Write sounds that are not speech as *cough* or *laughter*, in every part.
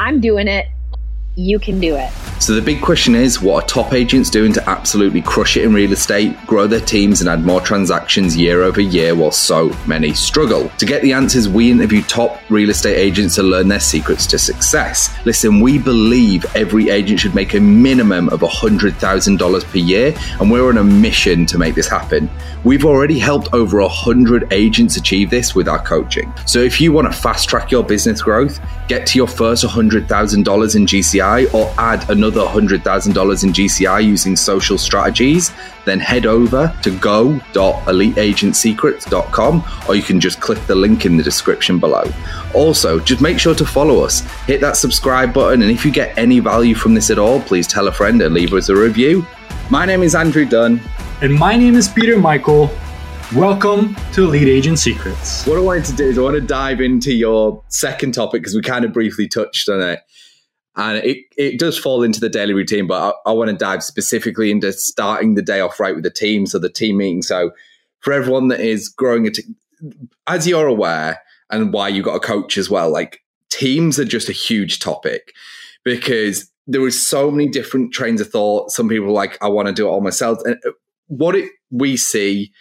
I'm doing it you can do it. So, the big question is what are top agents doing to absolutely crush it in real estate, grow their teams, and add more transactions year over year while so many struggle? To get the answers, we interview top real estate agents to learn their secrets to success. Listen, we believe every agent should make a minimum of $100,000 per year, and we're on a mission to make this happen. We've already helped over 100 agents achieve this with our coaching. So, if you want to fast track your business growth, get to your first $100,000 in GCI or add another $100,000 in GCI using social strategies, then head over to go.eliteagentsecrets.com or you can just click the link in the description below. Also, just make sure to follow us, hit that subscribe button, and if you get any value from this at all, please tell a friend and leave us a review. My name is Andrew Dunn. And my name is Peter Michael. Welcome to Elite Agent Secrets. What I wanted to do is I want to dive into your second topic because we kind of briefly touched on it and it, it does fall into the daily routine but I, I, want to dive specifically into starting the day off right with the team so the team meeting. So for everyone that is growing a t- as you're aware and why you got a coach as well like teams are just a huge topic because there is so many different trains of thought. Some people like i want to do it all myself. And uh, what it, we see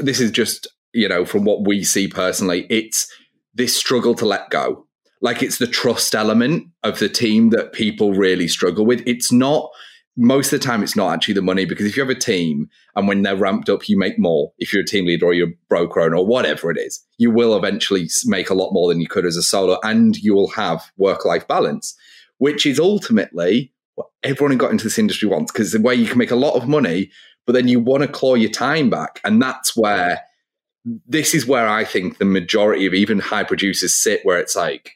this is just you know from what we see personally it's this struggle to let go like it's the trust element of the team that people really struggle with. It's not most of the time it's not actually the money because if you have a team and when they're ramped up you make more if you're a team leader or you're a broker owner or whatever it is you will eventually make a lot more than you could as a solo and you will have work-life balance which is ultimately what everyone who got into this industry wants because the way you can make a lot of money but then you want to claw your time back and that's where this is where i think the majority of even high producers sit where it's like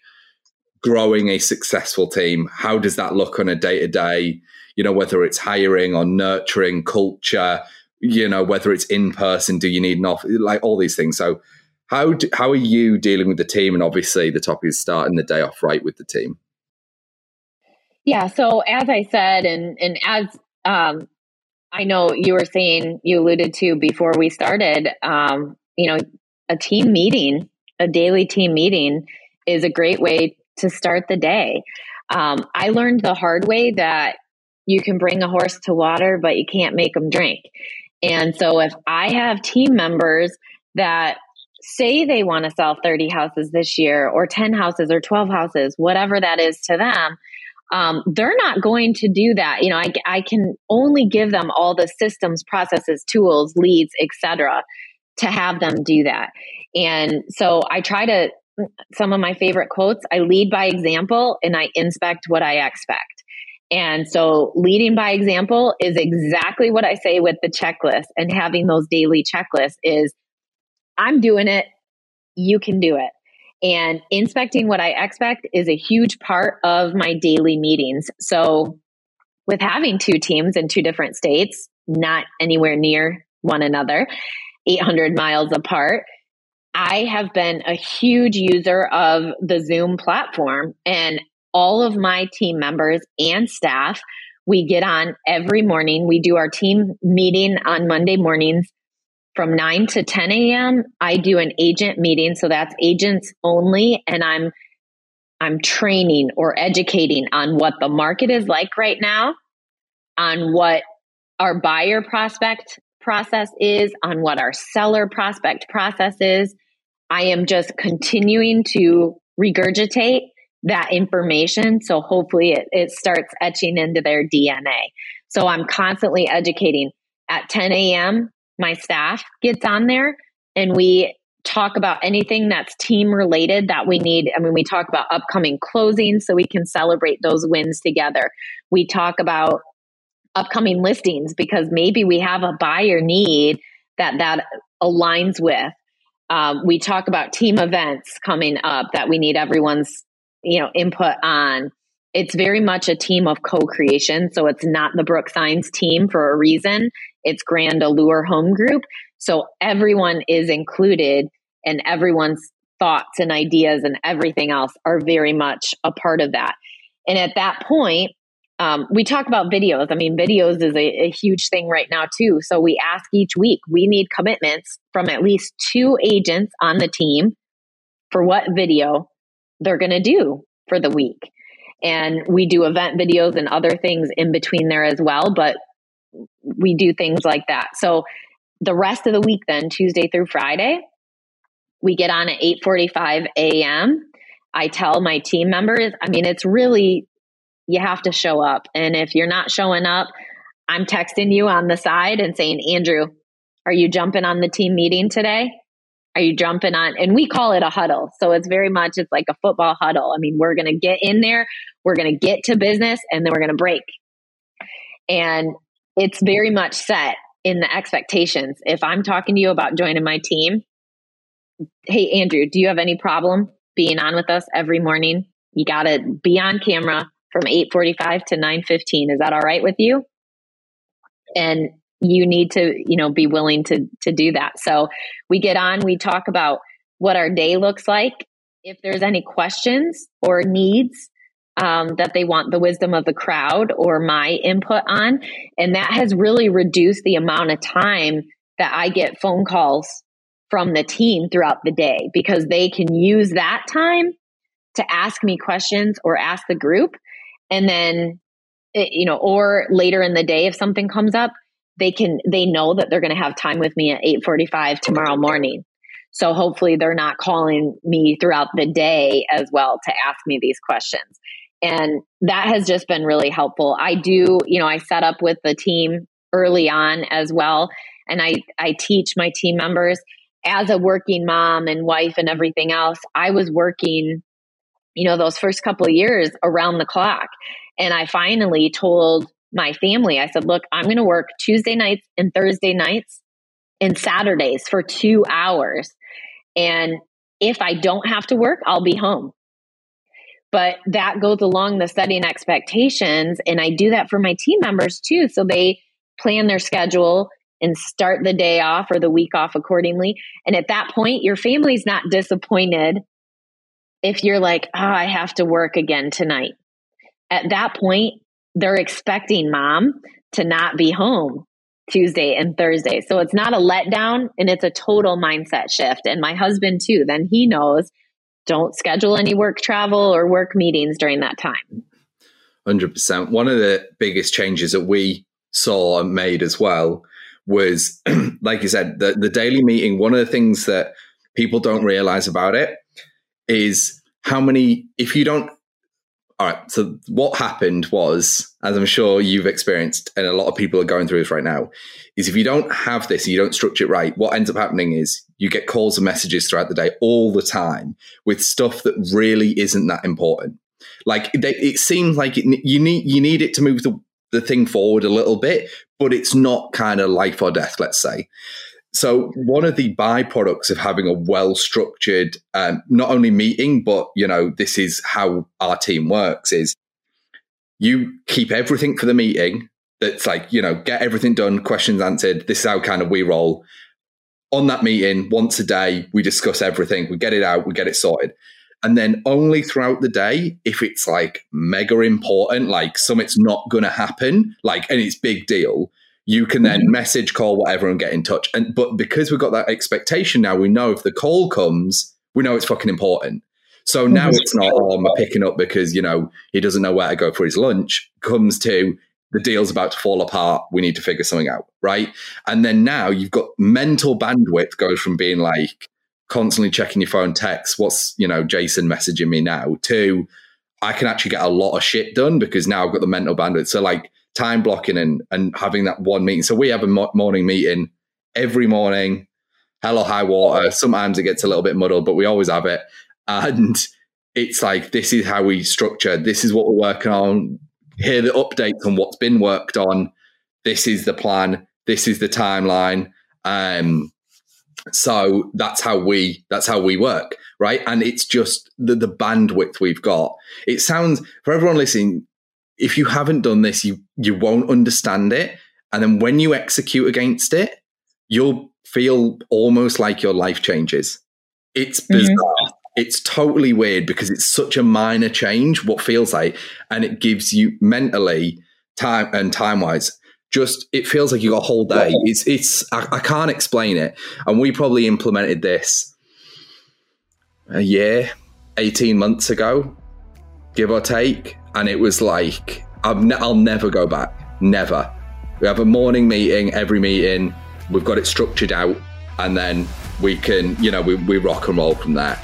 growing a successful team? How does that look on a day to day? You know, whether it's hiring or nurturing culture, you know, whether it's in person, do you need an office, like all these things. So, how do, how are you dealing with the team? And obviously, the topic is starting the day off right with the team. Yeah. So, as I said, and and as um, I know you were saying, you alluded to before we started, um, you know, a team meeting, a daily team meeting is a great way to start the day. Um, I learned the hard way that you can bring a horse to water, but you can't make them drink. And so if I have team members that say they want to sell 30 houses this year or 10 houses or 12 houses, whatever that is to them, um, they're not going to do that. You know, I, I can only give them all the systems, processes, tools, leads, etc., to have them do that. And so I try to some of my favorite quotes I lead by example and I inspect what I expect. And so leading by example is exactly what I say with the checklist and having those daily checklists is I'm doing it, you can do it. And inspecting what I expect is a huge part of my daily meetings. So with having two teams in two different states, not anywhere near one another, 800 miles apart, I have been a huge user of the Zoom platform and all of my team members and staff. We get on every morning. We do our team meeting on Monday mornings from 9 to 10 a.m. I do an agent meeting. So that's agents only. And I'm, I'm training or educating on what the market is like right now, on what our buyer prospect process is, on what our seller prospect process is, I am just continuing to regurgitate that information. So hopefully it, it starts etching into their DNA. So I'm constantly educating. At 10 a.m., my staff gets on there and we talk about anything that's team related that we need. I mean, we talk about upcoming closings so we can celebrate those wins together. We talk about upcoming listings because maybe we have a buyer need that that aligns with um, we talk about team events coming up that we need everyone's you know input on. It's very much a team of co-creation, so it's not the Brooke Sines team for a reason. It's Grand Allure Home Group, so everyone is included, and everyone's thoughts and ideas and everything else are very much a part of that. And at that point, um, we talk about videos. I mean, videos is a, a, huge thing right now, too. So we ask each week, we need commitments from at least two agents on the team for what video they're going to do for the week. And we do event videos and other things in between there as well, but we do things like that. So the rest of the week then, Tuesday through Friday, we get on at 8:45 a.m. I tell my team members, I mean it's really you have to show up. And if you're not showing up, I'm texting you on the side and saying, "Andrew, are you jumping on the team meeting today?" Are you jumping on? And we call it a huddle. So it's very much, it's like a football huddle. I mean, we're going to get in there, we're going to get to business, and then we're going to break. And it's very much set in the expectations. If I'm talking to you about joining my team, hey, Andrew, do you have any problem being on with us every morning? You got to be on camera from 8:45 to 9:15. Is that all right with you? And you need to you know be willing to to do that so we get on we talk about what our day looks like if there's any questions or needs um, that they want the wisdom of the crowd or my input on and that has really reduced the amount of time that i get phone calls from the team throughout the day because they can use that time to ask me questions or ask the group and then eh, you know or later in the day if something comes up they can they know that they're going to have time with me at 8:45 tomorrow morning. So hopefully they're not calling me throughout the day as well to ask me these questions. And that has just been really helpful. I do, you know, I set up with the team early on as well and I I teach my team members as a working mom and wife and everything else. I was working you know those first couple of years around the clock and I finally told my family, I said, look, I'm going to work Tuesday nights and Thursday nights and Saturdays for two hours. And if I don't have to work, I'll be home. But that goes along the setting expectations. And I do that for my team members too. So they plan their schedule and start the day off or the week off accordingly. And at that point, your family's not disappointed if you're like, oh, I have to work again tonight. At that point, they're expecting mom to not be home Tuesday and Thursday. So it's not a letdown and it's a total mindset shift. And my husband, too, then he knows don't schedule any work travel or work meetings during that time. 100%. One of the biggest changes that we saw and made as well was, *clears throat* like you said, the, the daily meeting. One of the things that people don't realize about it is how many, if you don't all right. So what happened was, as I'm sure you've experienced, and a lot of people are going through this right now, is if you don't have this and you don't structure it right, what ends up happening is you get calls and messages throughout the day all the time with stuff that really isn't that important. Like they, it seems like it, you need you need it to move the the thing forward a little bit, but it's not kind of life or death. Let's say. So one of the byproducts of having a well structured, um, not only meeting, but you know, this is how our team works is you keep everything for the meeting. That's like, you know, get everything done, questions answered. This is how kind of we roll. On that meeting, once a day, we discuss everything. We get it out, we get it sorted. And then only throughout the day, if it's like mega important, like something's not going to happen, like, and it's big deal, you can then mm-hmm. message, call, whatever, and get in touch. And but because we've got that expectation now, we know if the call comes, we know it's fucking important. So now it's not, oh, I'm picking up because, you know, he doesn't know where to go for his lunch. Comes to the deal's about to fall apart. We need to figure something out. Right. And then now you've got mental bandwidth goes from being like constantly checking your phone text, what's, you know, Jason messaging me now, to I can actually get a lot of shit done because now I've got the mental bandwidth. So like time blocking and and having that one meeting. So we have a mo- morning meeting every morning. Hello, high water. Sometimes it gets a little bit muddled, but we always have it. And it's like this is how we structure. This is what we're working on. Here the updates on what's been worked on. This is the plan. This is the timeline. Um, so that's how we that's how we work, right? And it's just the the bandwidth we've got. It sounds for everyone listening if you haven't done this, you you won't understand it. And then when you execute against it, you'll feel almost like your life changes. It's mm-hmm. bizarre. Mm-hmm. It's totally weird because it's such a minor change, what feels like, and it gives you mentally time and time wise just it feels like you got a whole day. It's it's I, I, can't explain it. And we probably implemented this a year, eighteen months ago, give or take. And it was like, i will never go back. Never. We have a morning meeting, every meeting. We've got it structured out. And then we can, you know, we, we rock and roll from there.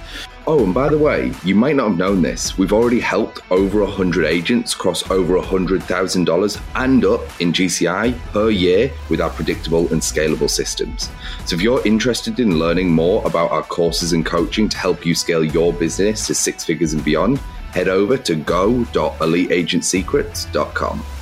Oh, and by the way, you might not have known this. We've already helped over 100 agents cross over $100,000 and up in GCI per year with our predictable and scalable systems. So if you're interested in learning more about our courses and coaching to help you scale your business to six figures and beyond, head over to go.eliteagentsecrets.com.